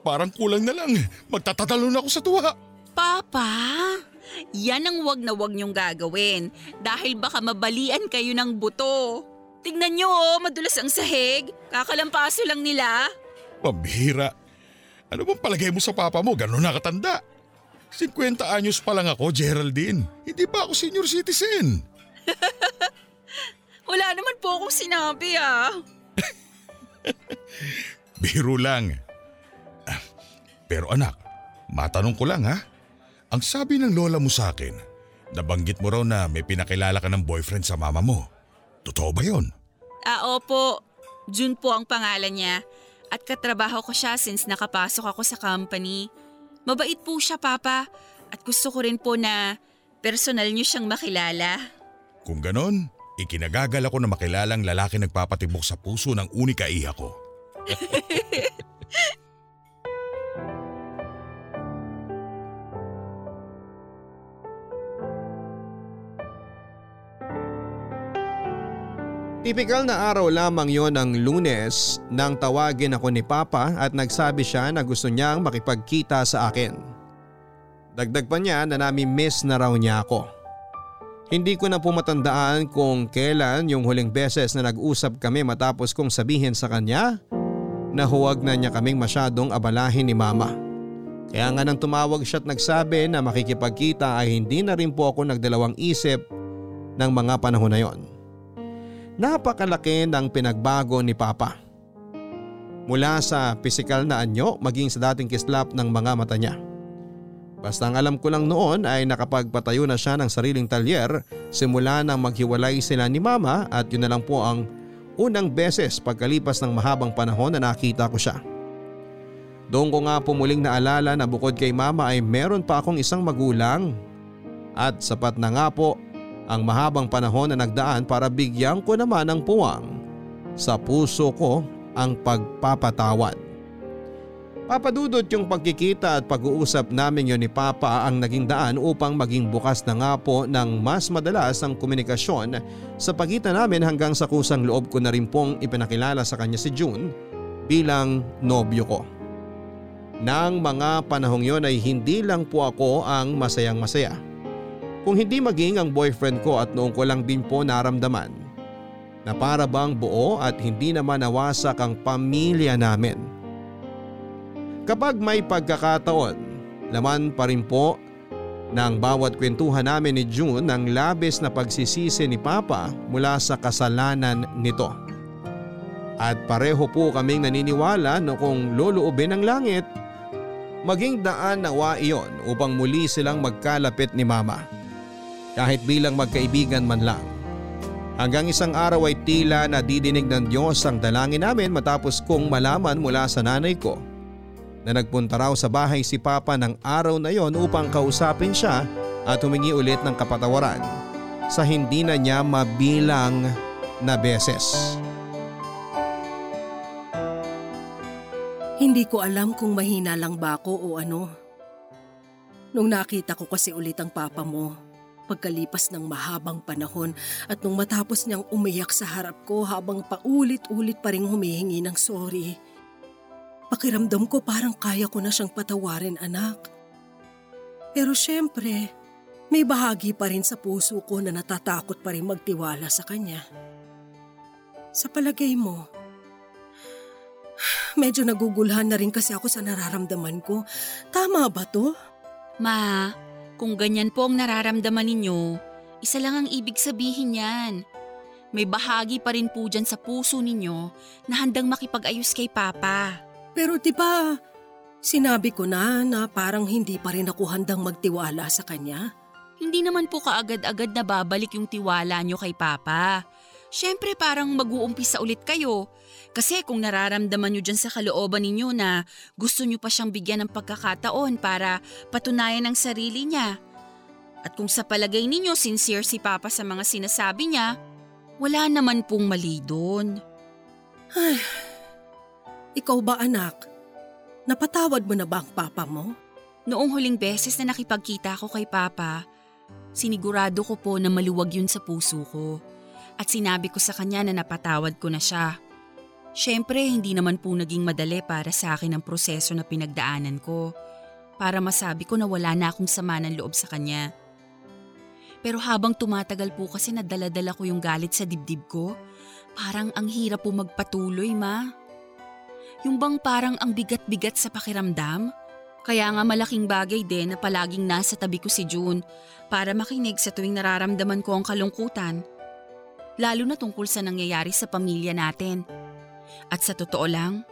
Parang kulang na lang, magtatatalon ako sa tuwa. Papa, yan ang wag na wag niyong gagawin dahil baka mabalian kayo ng buto. Tingnan niyo oh, madulas ang sahig. Kakalampaso lang nila. Pambihira. Ano bang palagay mo sa papa mo? Gano'n nakatanda. 50 anyos pa lang ako, Geraldine. Hindi pa ako senior citizen. Wala naman po akong sinabi ah. Biro lang. Ah, Pero anak, matanong ko lang ha. Ang sabi ng lola mo sa akin, nabanggit mo raw na may pinakilala ka ng boyfriend sa mama mo. Totoo ba yon? Ah, opo. June po ang pangalan niya. At katrabaho ko siya since nakapasok ako sa company. Mabait po siya, Papa. At gusto ko rin po na personal niyo siyang makilala. Kung ganon, ikinagagal ako na makilalang lalaki nagpapatibok sa puso ng unika iha ko. Tipikal na araw lamang yon ng lunes nang tawagin ako ni Papa at nagsabi siya na gusto niyang makipagkita sa akin. Dagdag pa niya na nami-miss na raw niya ako. Hindi ko na po matandaan kung kailan yung huling beses na nag-usap kami matapos kong sabihin sa kanya na huwag na niya kaming masyadong abalahin ni mama. Kaya nga nang tumawag siya at nagsabi na makikipagkita ay hindi na rin po ako nagdalawang isip ng mga panahon na yon. Napakalaki ng pinagbago ni Papa. Mula sa pisikal na anyo maging sa dating kislap ng mga mata niya. Basta ang alam ko lang noon ay nakapagpatayo na siya ng sariling talyer simula nang maghiwalay sila ni mama at yun na lang po ang unang beses pagkalipas ng mahabang panahon na nakita ko siya. Doon ko nga po muling naalala na bukod kay mama ay meron pa akong isang magulang at sapat na nga po ang mahabang panahon na nagdaan para bigyan ko naman ng puwang sa puso ko ang pagpapatawad. Papadudot yung pagkikita at pag-uusap namin yon ni Papa ang naging daan upang maging bukas na nga po ng mas madalas ang komunikasyon sa pagitan namin hanggang sa kusang loob ko na rin pong ipinakilala sa kanya si June bilang nobyo ko. Nang mga panahong yon ay hindi lang po ako ang masayang masaya. Kung hindi maging ang boyfriend ko at noong ko lang din po naramdaman na para bang buo at hindi naman nawasak ang pamilya namin. Kapag may pagkakataon, laman pa rin po ng bawat kwentuhan namin ni June ang labis na pagsisisi ni Papa mula sa kasalanan nito. At pareho po kaming naniniwala na kung luluubin ng langit, maging daan nawa iyon upang muli silang magkalapit ni Mama. Kahit bilang magkaibigan man lang. Hanggang isang araw ay tila nadidinig ng Diyos ang dalangin namin matapos kong malaman mula sa nanay ko na nagpunta raw sa bahay si Papa ng araw na yon upang kausapin siya at humingi ulit ng kapatawaran sa hindi na niya mabilang na beses. Hindi ko alam kung mahina lang ba ako o ano. Nung nakita ko kasi ulit ang papa mo, pagkalipas ng mahabang panahon at nung matapos niyang umiyak sa harap ko habang paulit-ulit pa rin humihingi ng sorry. Pakiramdam ko parang kaya ko na siyang patawarin anak. Pero syempre, may bahagi pa rin sa puso ko na natatakot pa rin magtiwala sa kanya. Sa palagay mo, medyo nagugulhan na rin kasi ako sa nararamdaman ko. Tama ba to? Ma, kung ganyan po ang nararamdaman ninyo, isa lang ang ibig sabihin yan. May bahagi pa rin po dyan sa puso ninyo na handang makipag-ayos kay Papa. Pero di ba, sinabi ko na na parang hindi pa rin ako handang magtiwala sa kanya. Hindi naman po kaagad-agad na babalik yung tiwala nyo kay Papa. Siyempre parang mag-uumpisa ulit kayo. Kasi kung nararamdaman nyo dyan sa kalooban ninyo na gusto nyo pa siyang bigyan ng pagkakataon para patunayan ang sarili niya. At kung sa palagay ninyo sincere si Papa sa mga sinasabi niya, wala naman pong mali doon. Ay, ikaw ba anak? Napatawad mo na ba ang papa mo? Noong huling beses na nakipagkita ako kay Papa, sinigurado ko po na maluwag yun sa puso ko. At sinabi ko sa kanya na napatawad ko na siya. Siyempre, hindi naman po naging madali para sa akin ang proseso na pinagdaanan ko. Para masabi ko na wala na akong sama ng loob sa kanya. Pero habang tumatagal po kasi nadala-dala ko yung galit sa dibdib ko, parang ang hirap po magpatuloy, ma. Yung bang parang ang bigat-bigat sa pakiramdam? Kaya nga malaking bagay din na palaging nasa tabi ko si June para makinig sa tuwing nararamdaman ko ang kalungkutan. Lalo na tungkol sa nangyayari sa pamilya natin. At sa totoo lang,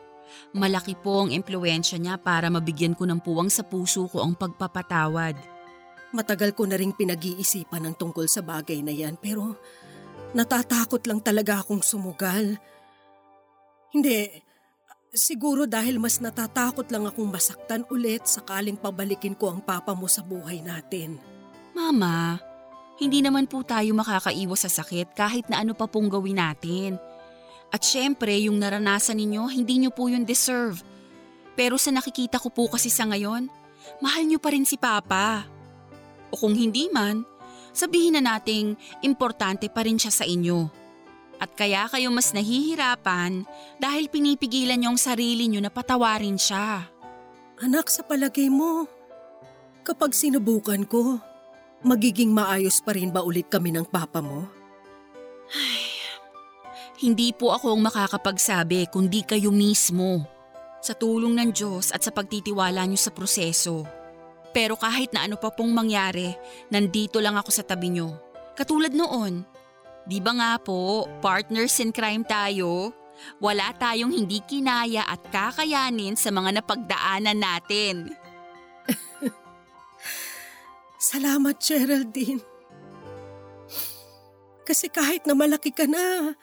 malaki po ang impluensya niya para mabigyan ko ng puwang sa puso ko ang pagpapatawad. Matagal ko na ring pinag-iisipan ng tungkol sa bagay na yan pero natatakot lang talaga akong sumugal. Hindi, siguro dahil mas natatakot lang akong masaktan ulit sakaling pabalikin ko ang papa mo sa buhay natin. Mama, hindi naman po tayo makakaiwas sa sakit kahit na ano pa pong gawin natin. At syempre, yung naranasan ninyo, hindi nyo po yun deserve. Pero sa nakikita ko po kasi sa ngayon, mahal nyo pa rin si Papa. O kung hindi man, sabihin na nating importante pa rin siya sa inyo. At kaya kayo mas nahihirapan dahil pinipigilan niyo ang sarili niyo na patawarin siya. Anak, sa palagay mo, kapag sinubukan ko, magiging maayos pa rin ba ulit kami ng papa mo? Hindi po ako ang makakapagsabi kundi kayo mismo. Sa tulong ng Diyos at sa pagtitiwala niyo sa proseso. Pero kahit na ano pa pong mangyari, nandito lang ako sa tabi niyo. Katulad noon. Di ba nga po, partners in crime tayo? Wala tayong hindi kinaya at kakayanin sa mga napagdaanan natin. Salamat, Geraldine. Kasi kahit na malaki ka na,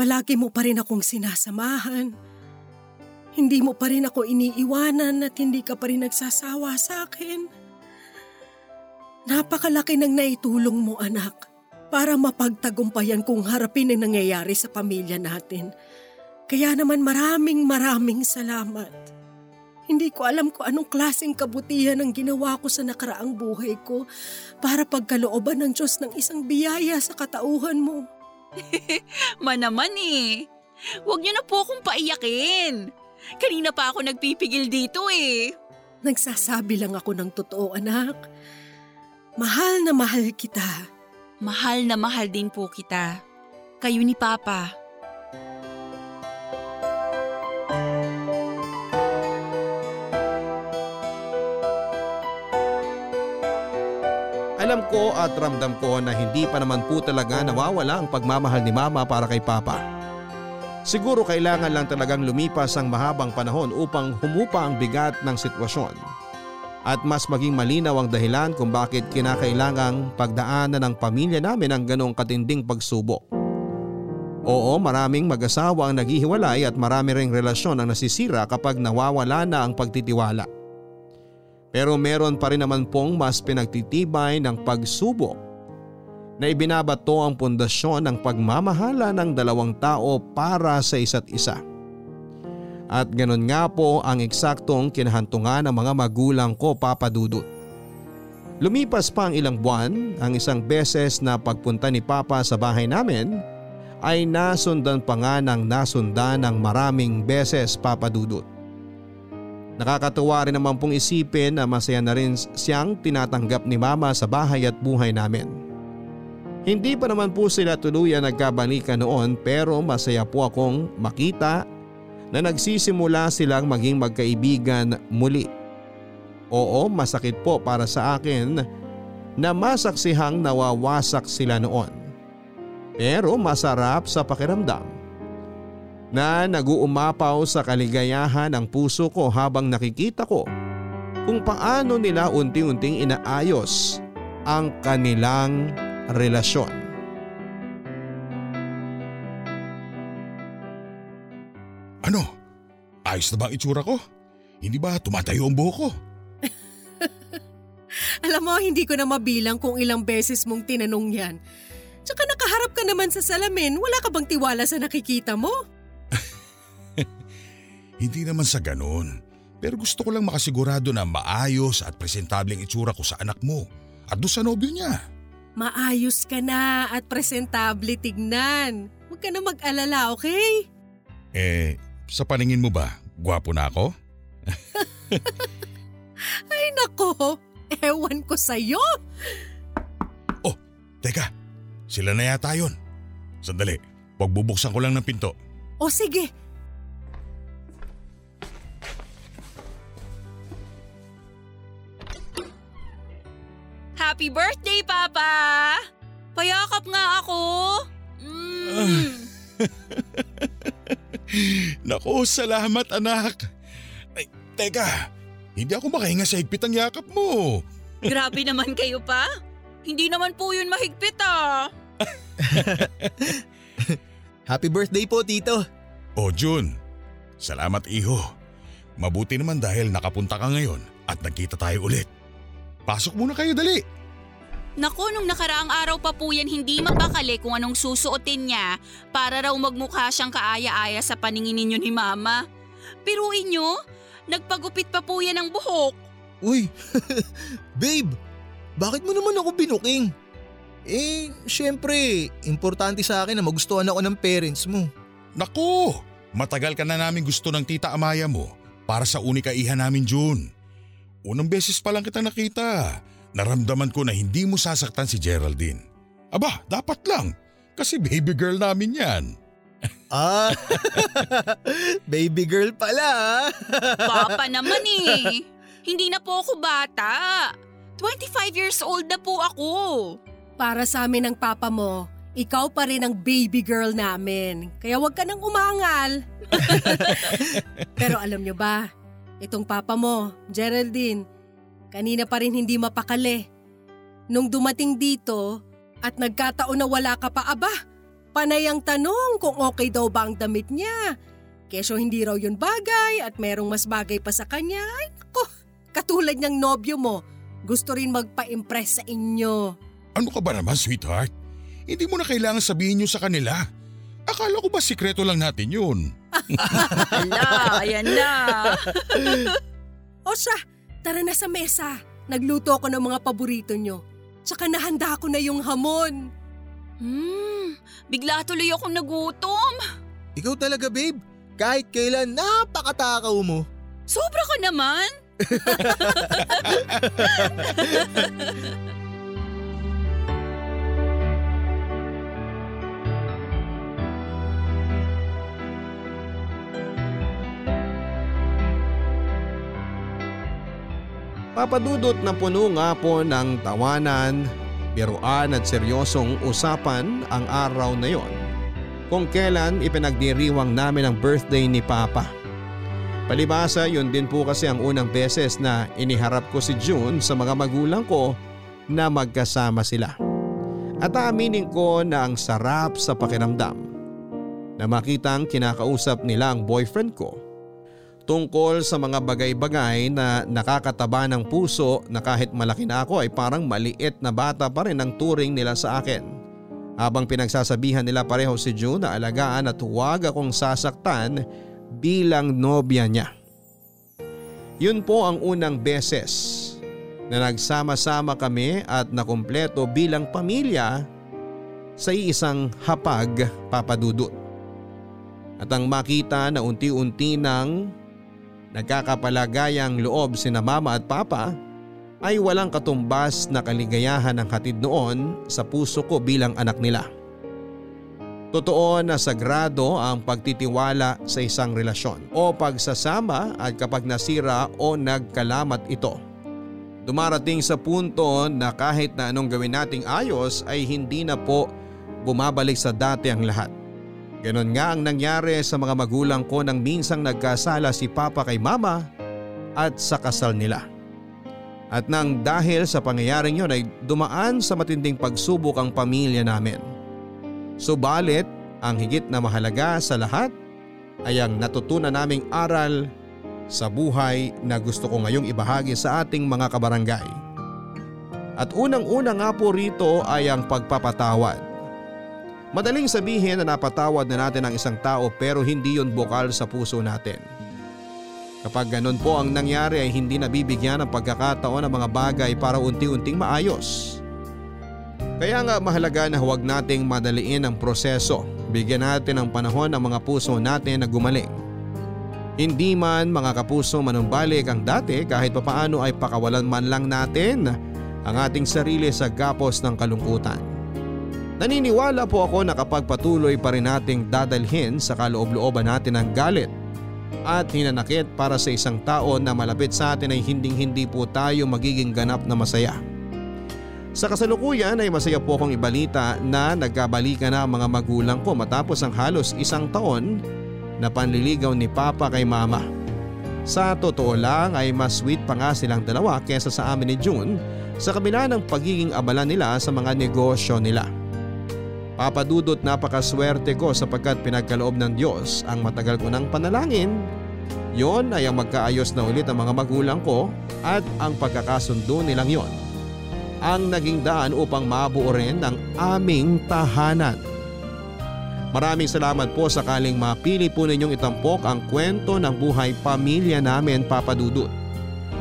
palagi mo pa rin akong sinasamahan. Hindi mo pa rin ako iniiwanan at hindi ka pa rin nagsasawa sa akin. Napakalaki ng naitulong mo, anak, para mapagtagumpayan kung harapin ang nangyayari sa pamilya natin. Kaya naman maraming maraming salamat. Hindi ko alam kung anong klaseng kabutihan ang ginawa ko sa nakaraang buhay ko para pagkalooban ng Diyos ng isang biyaya sa katauhan mo. Manaman eh. Huwag niyo na po akong paiyakin. Kanina pa ako nagpipigil dito eh. Nagsasabi lang ako ng totoo, anak. Mahal na mahal kita. Mahal na mahal din po kita. Kayo ni Papa. Alam ko at ramdam ko na hindi pa naman po talaga nawawala ang pagmamahal ni Mama para kay Papa. Siguro kailangan lang talagang lumipas ang mahabang panahon upang humupa ang bigat ng sitwasyon at mas maging malinaw ang dahilan kung bakit kinakailangang pagdaanan ng pamilya namin ang ganong katinding pagsubok. Oo, maraming mag-asawa ang naghihiwalay at marami ring relasyon ang nasisira kapag nawawala na ang pagtitiwala. Pero meron pa rin naman pong mas pinagtitibay ng pagsubok na ibinabato ang pundasyon ng pagmamahala ng dalawang tao para sa isa't isa. At ganun nga po ang eksaktong kinahantungan ng mga magulang ko papadudot. Lumipas pa ang ilang buwan, ang isang beses na pagpunta ni Papa sa bahay namin ay nasundan pa nga ng nasundan ng maraming beses papadudot. Nakakatuwa rin naman pong isipin na masaya na rin siyang tinatanggap ni Mama sa bahay at buhay namin. Hindi pa naman po sila tuluyan nagkabalikan noon pero masaya po akong makita na nagsisimula silang maging magkaibigan muli. Oo, masakit po para sa akin na masaksihang nawawasak sila noon. pero masarap sa pakiramdam na naguumapaw sa kaligayahan ang puso ko habang nakikita ko kung paano nila unti-unting inaayos ang kanilang relasyon. Ano? Ayos na ba ang itsura ko? Hindi ba tumatayo ang buhok ko? Alam mo, hindi ko na mabilang kung ilang beses mong tinanong yan. Tsaka nakaharap ka naman sa salamin, wala ka bang tiwala sa nakikita mo? Hindi naman sa ganun. Pero gusto ko lang makasigurado na maayos at presentable ang itsura ko sa anak mo at doon sa nobyo niya. Maayos ka na at presentable tignan. Huwag ka na mag-alala, okay? Eh, sa paningin mo ba, gwapo na ako? Ay nako, ewan ko sa'yo. Teka, sila na yata yun. Sandali, pagbubuksan ko lang ng pinto. O sige, Happy birthday, Papa! Payakap nga ako! Mm. Naku, salamat anak. Ay, teka, hindi ako makahinga sa higpit ang yakap mo. Grabe naman kayo pa. Hindi naman po yun mahigpit ah. Happy birthday po, Tito. O Jun, salamat iho. Mabuti naman dahil nakapunta ka ngayon at nagkita tayo ulit. Pasok muna kayo dali. Naku, nung nakaraang araw pa po yan hindi mapakali kung anong susuotin niya para raw magmukha siyang kaaya-aya sa paningin ninyo ni Mama. Piruin nyo, nagpagupit pa po yan ng buhok. Uy, babe, bakit mo naman ako binuking? Eh, syempre, importante sa akin na magustuhan ako ng parents mo. Naku, matagal ka na namin gusto ng tita Amaya mo para sa unika iha namin June. Unang beses pa lang kita nakita. Naramdaman ko na hindi mo sasaktan si Geraldine. Aba, dapat lang. Kasi baby girl namin yan. Ah, baby girl pala ah. Papa naman eh. Hindi na po ako bata. 25 years old na po ako. para sa amin ng papa mo, ikaw pa rin ang baby girl namin. Kaya huwag ka nang umangal. Pero alam nyo ba, itong papa mo, Geraldine, kanina pa rin hindi mapakali. Nung dumating dito at nagkataon na wala ka pa aba, panay ang tanong kung okay daw ba ang damit niya. Kesyo hindi raw yun bagay at merong mas bagay pa sa kanya. Ay nako, katulad niyang nobyo mo, gusto rin magpa-impress sa inyo. Ano ka ba naman, sweetheart? Hindi mo na kailangan sabihin yun sa kanila. Akala ko ba sikreto lang natin yun? Ala, ayan na. O siya, tara na sa mesa. Nagluto ako ng mga paborito nyo. Tsaka nahanda ko na yung hamon. Hmm, bigla tuloy akong nagutom. Ikaw talaga, babe. Kahit kailan, napakatakaw mo. Sobra ka naman. Papadudot na puno nga po ng tawanan, biruan at seryosong usapan ang araw na yon. Kung kailan ipinagdiriwang namin ang birthday ni Papa. Palibasa yun din po kasi ang unang beses na iniharap ko si June sa mga magulang ko na magkasama sila. At aaminin ko na ang sarap sa pakiramdam na makitang kinakausap nila ang boyfriend ko tungkol sa mga bagay-bagay na nakakataba ng puso na kahit malaki na ako ay parang maliit na bata pa rin ang turing nila sa akin. Habang pinagsasabihan nila pareho si June na alagaan at huwag akong sasaktan bilang nobya niya. Yun po ang unang beses na nagsama-sama kami at nakumpleto bilang pamilya sa iisang hapag papadudot. At ang makita na unti-unti nang nagkakapalagayang loob sina mama at papa ay walang katumbas na kaligayahan ang hatid noon sa puso ko bilang anak nila. Totoo na sagrado ang pagtitiwala sa isang relasyon o pagsasama at kapag nasira o nagkalamat ito. Dumarating sa punto na kahit na anong gawin nating ayos ay hindi na po bumabalik sa dati ang lahat. Ganon nga ang nangyari sa mga magulang ko nang minsang nagkasala si Papa kay Mama at sa kasal nila. At nang dahil sa pangyayaring yon ay dumaan sa matinding pagsubok ang pamilya namin. Subalit ang higit na mahalaga sa lahat ay ang natutunan naming aral sa buhay na gusto ko ngayong ibahagi sa ating mga kabarangay. At unang-una nga po rito ay ang pagpapatawad. Madaling sabihin na napatawad na natin ang isang tao pero hindi yon bukal sa puso natin. Kapag ganun po ang nangyari ay hindi nabibigyan ng pagkakataon ng mga bagay para unti-unting maayos. Kaya nga mahalaga na huwag nating madaliin ang proseso. Bigyan natin ng panahon ang mga puso natin na gumaling. Hindi man mga kapuso manumbalik ang dati kahit papaano ay pakawalan man lang natin ang ating sarili sa gapos ng kalungkutan. Naniniwala po ako na kapag patuloy pa rin nating dadalhin sa kaloob-looban natin ang galit at hinanakit para sa isang tao na malapit sa atin ay hinding-hindi po tayo magiging ganap na masaya. Sa kasalukuyan ay masaya po akong ibalita na nagkabalikan na ang mga magulang ko matapos ang halos isang taon na panliligaw ni Papa kay Mama. Sa totoo lang ay mas sweet pa nga silang dalawa kesa sa amin ni June sa kabila ng pagiging abala nila sa mga negosyo nila. Papadudot napakaswerte ko sapagkat pinagkaloob ng Diyos ang matagal ko ng panalangin. Yon ay ang magkaayos na ulit ang mga magulang ko at ang pagkakasundo nilang yon. Ang naging daan upang mabuo rin ang aming tahanan. Maraming salamat po sakaling mapili po ninyong itampok ang kwento ng buhay pamilya namin papadudot.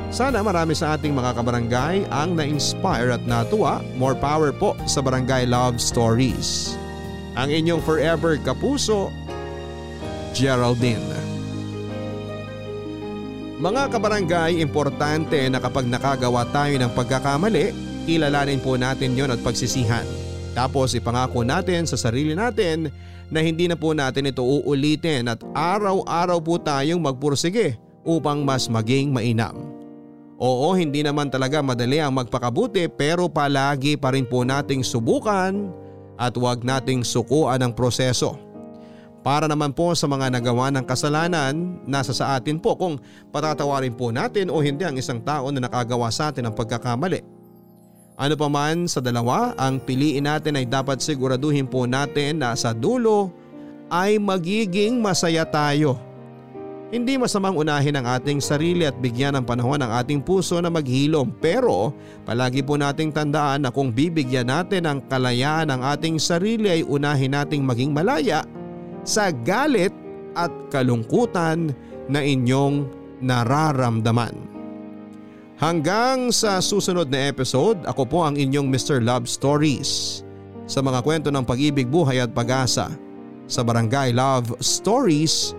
Sana marami sa ating mga kabarangay ang na-inspire at natuwa. More power po sa Barangay Love Stories. Ang inyong forever kapuso, Geraldine. Mga kabarangay, importante na kapag nakagawa tayo ng pagkakamali, kilalanin po natin yon at pagsisihan. Tapos ipangako natin sa sarili natin na hindi na po natin ito uulitin at araw-araw po tayong magpursige upang mas maging mainam. Oo hindi naman talaga madali ang magpakabuti pero palagi pa rin po nating subukan at huwag nating sukuan ang proseso. Para naman po sa mga nagawa ng kasalanan, nasa sa atin po kung patatawarin po natin o hindi ang isang tao na nakagawa sa atin ng pagkakamali. Ano pa man sa dalawa, ang piliin natin ay dapat siguraduhin po natin na sa dulo ay magiging masaya tayo hindi masamang unahin ang ating sarili at bigyan ng panahon ang ating puso na maghilom pero palagi po nating tandaan na kung bibigyan natin ang kalayaan ng ating sarili ay unahin nating maging malaya sa galit at kalungkutan na inyong nararamdaman. Hanggang sa susunod na episode, ako po ang inyong Mr. Love Stories sa mga kwento ng pag-ibig, buhay at pag-asa sa Barangay Love Stories